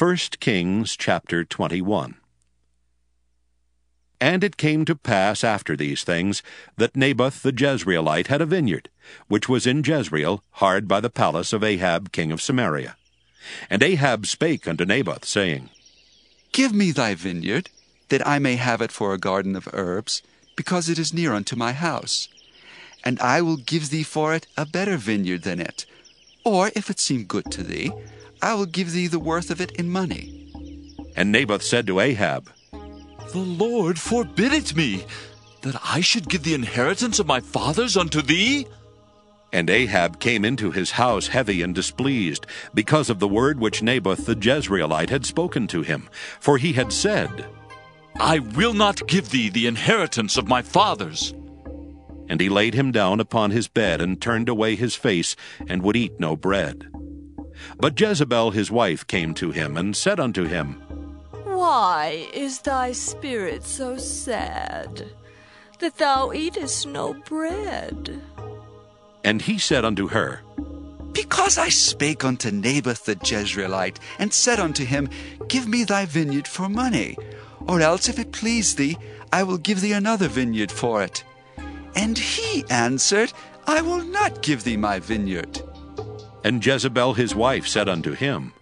1 Kings chapter 21. And it came to pass after these things that Naboth the Jezreelite had a vineyard, which was in Jezreel, hard by the palace of Ahab king of Samaria. And Ahab spake unto Naboth, saying, Give me thy vineyard, that I may have it for a garden of herbs, because it is near unto my house. And I will give thee for it a better vineyard than it. Or, if it seem good to thee, I will give thee the worth of it in money. And Naboth said to Ahab, The Lord forbid it me, that I should give the inheritance of my fathers unto thee. And Ahab came into his house heavy and displeased, because of the word which Naboth the Jezreelite had spoken to him. For he had said, I will not give thee the inheritance of my fathers. And he laid him down upon his bed, and turned away his face, and would eat no bread. But Jezebel his wife came to him, and said unto him, Why is thy spirit so sad, that thou eatest no bread? And he said unto her, Because I spake unto Naboth the Jezreelite, and said unto him, Give me thy vineyard for money, or else, if it please thee, I will give thee another vineyard for it. And he answered, I will not give thee my vineyard. And Jezebel his wife said unto him,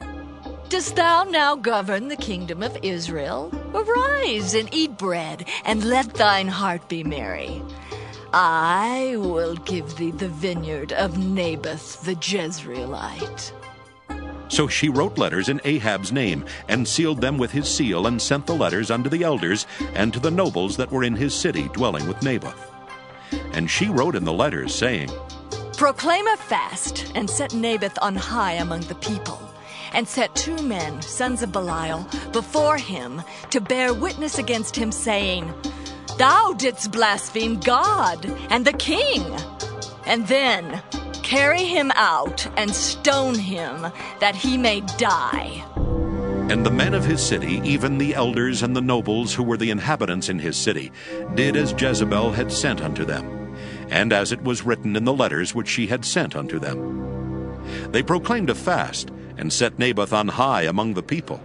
Dost thou now govern the kingdom of Israel? Arise and eat bread, and let thine heart be merry. I will give thee the vineyard of Naboth the Jezreelite. So she wrote letters in Ahab's name, and sealed them with his seal, and sent the letters unto the elders, and to the nobles that were in his city, dwelling with Naboth. And she wrote in the letters, saying, Proclaim a fast, and set Naboth on high among the people, and set two men, sons of Belial, before him, to bear witness against him, saying, Thou didst blaspheme God and the king. And then carry him out and stone him, that he may die. And the men of his city, even the elders and the nobles who were the inhabitants in his city, did as Jezebel had sent unto them, and as it was written in the letters which she had sent unto them. They proclaimed a fast, and set Naboth on high among the people.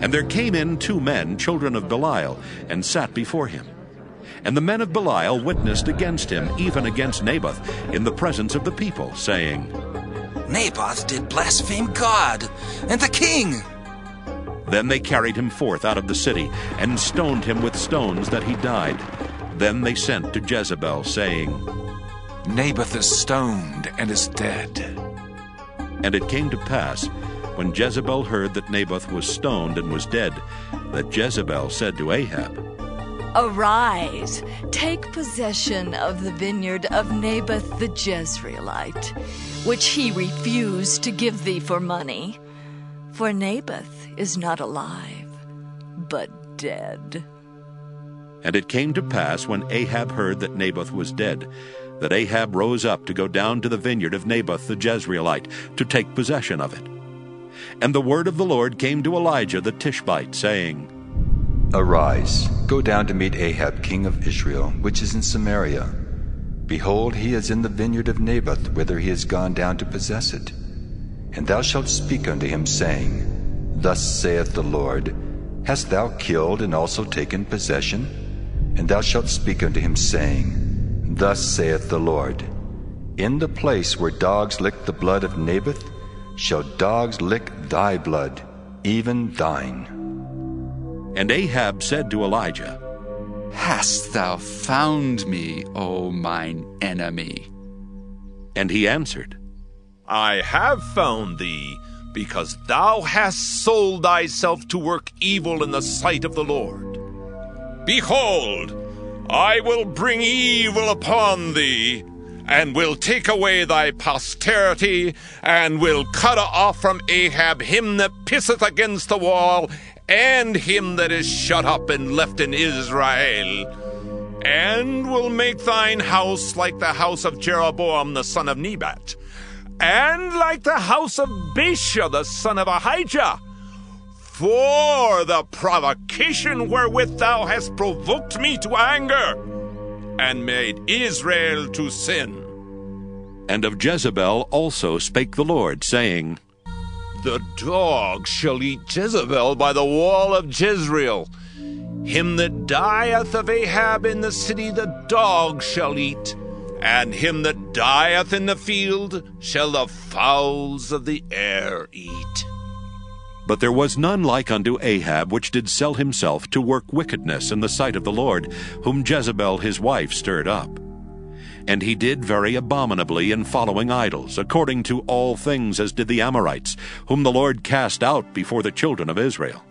And there came in two men, children of Belial, and sat before him. And the men of Belial witnessed against him, even against Naboth, in the presence of the people, saying, Naboth did blaspheme God and the king. Then they carried him forth out of the city, and stoned him with stones that he died. Then they sent to Jezebel, saying, Naboth is stoned and is dead. And it came to pass, when Jezebel heard that Naboth was stoned and was dead, that Jezebel said to Ahab, Arise, take possession of the vineyard of Naboth the Jezreelite, which he refused to give thee for money. For Naboth is not alive, but dead. And it came to pass, when Ahab heard that Naboth was dead, that Ahab rose up to go down to the vineyard of Naboth the Jezreelite, to take possession of it. And the word of the Lord came to Elijah the Tishbite, saying, Arise, go down to meet Ahab king of Israel, which is in Samaria. Behold, he is in the vineyard of Naboth, whither he is gone down to possess it. And thou shalt speak unto him, saying, Thus saith the Lord, Hast thou killed and also taken possession? And thou shalt speak unto him, saying, Thus saith the Lord, In the place where dogs licked the blood of Naboth, shall dogs lick thy blood, even thine. And Ahab said to Elijah, Hast thou found me, O mine enemy? And he answered, I have found thee, because thou hast sold thyself to work evil in the sight of the Lord. Behold, I will bring evil upon thee, and will take away thy posterity, and will cut off from Ahab him that pisseth against the wall, and him that is shut up and left in Israel. And will make thine house like the house of Jeroboam the son of Nebat, and like the house of Baasha the son of Ahijah. For the provocation wherewith thou hast provoked me to anger, and made Israel to sin. And of Jezebel also spake the Lord, saying, The dog shall eat Jezebel by the wall of Jezreel. Him that dieth of Ahab in the city the dog shall eat, and him that dieth in the field shall the fowls of the air eat. But there was none like unto Ahab, which did sell himself to work wickedness in the sight of the Lord, whom Jezebel his wife stirred up. And he did very abominably in following idols, according to all things as did the Amorites, whom the Lord cast out before the children of Israel.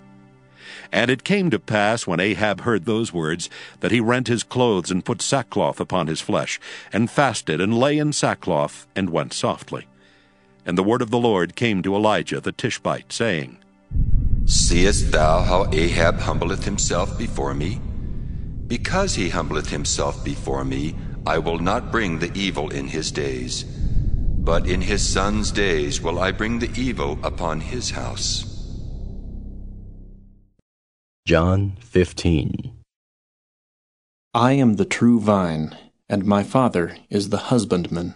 And it came to pass, when Ahab heard those words, that he rent his clothes and put sackcloth upon his flesh, and fasted, and lay in sackcloth, and went softly. And the word of the Lord came to Elijah the Tishbite, saying, Seest thou how Ahab humbleth himself before me? Because he humbleth himself before me, I will not bring the evil in his days. But in his son's days will I bring the evil upon his house. John 15 I am the true vine, and my Father is the husbandman.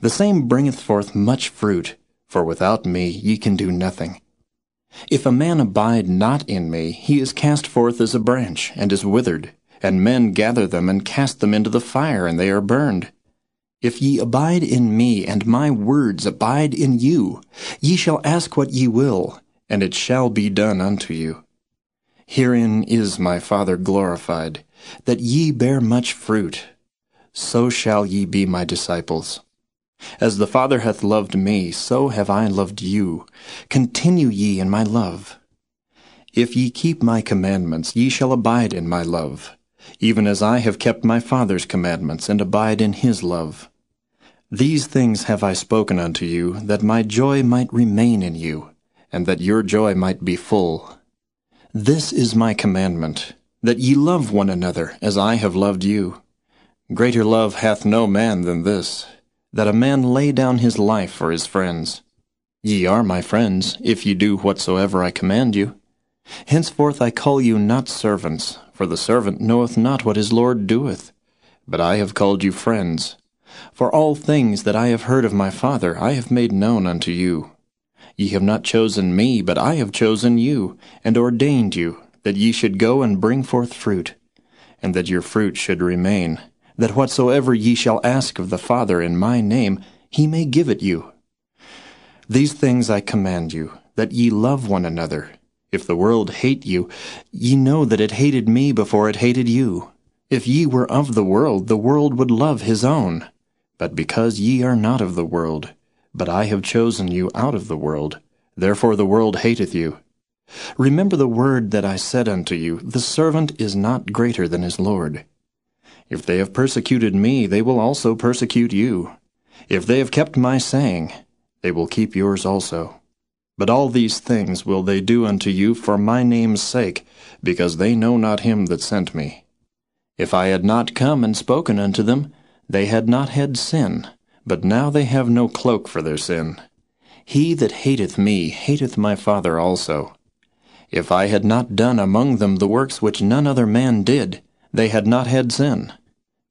the same bringeth forth much fruit, for without me ye can do nothing. If a man abide not in me, he is cast forth as a branch, and is withered, and men gather them and cast them into the fire, and they are burned. If ye abide in me, and my words abide in you, ye shall ask what ye will, and it shall be done unto you. Herein is my Father glorified, that ye bear much fruit. So shall ye be my disciples. As the Father hath loved me, so have I loved you. Continue ye in my love. If ye keep my commandments, ye shall abide in my love even as I have kept my Father's commandments, and abide in his love. These things have I spoken unto you, that my joy might remain in you, and that your joy might be full. This is my commandment, that ye love one another, as I have loved you. Greater love hath no man than this, that a man lay down his life for his friends. Ye are my friends, if ye do whatsoever I command you. Henceforth I call you not servants, for the servant knoweth not what his Lord doeth. But I have called you friends. For all things that I have heard of my Father I have made known unto you. Ye have not chosen me, but I have chosen you, and ordained you, that ye should go and bring forth fruit, and that your fruit should remain, that whatsoever ye shall ask of the Father in my name, he may give it you. These things I command you, that ye love one another. If the world hate you, ye know that it hated me before it hated you. If ye were of the world, the world would love his own. But because ye are not of the world, but I have chosen you out of the world, therefore the world hateth you. Remember the word that I said unto you, The servant is not greater than his Lord. If they have persecuted me, they will also persecute you. If they have kept my saying, they will keep yours also. But all these things will they do unto you for my name's sake, because they know not him that sent me. If I had not come and spoken unto them, they had not had sin, but now they have no cloak for their sin. He that hateth me hateth my Father also. If I had not done among them the works which none other man did, they had not had sin.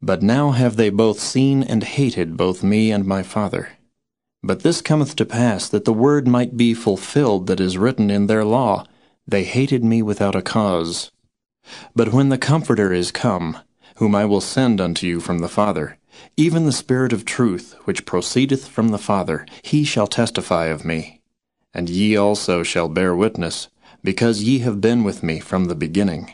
But now have they both seen and hated both me and my Father. But this cometh to pass that the word might be fulfilled that is written in their law, They hated me without a cause. But when the Comforter is come, whom I will send unto you from the Father, even the Spirit of truth, which proceedeth from the Father, he shall testify of me. And ye also shall bear witness, because ye have been with me from the beginning.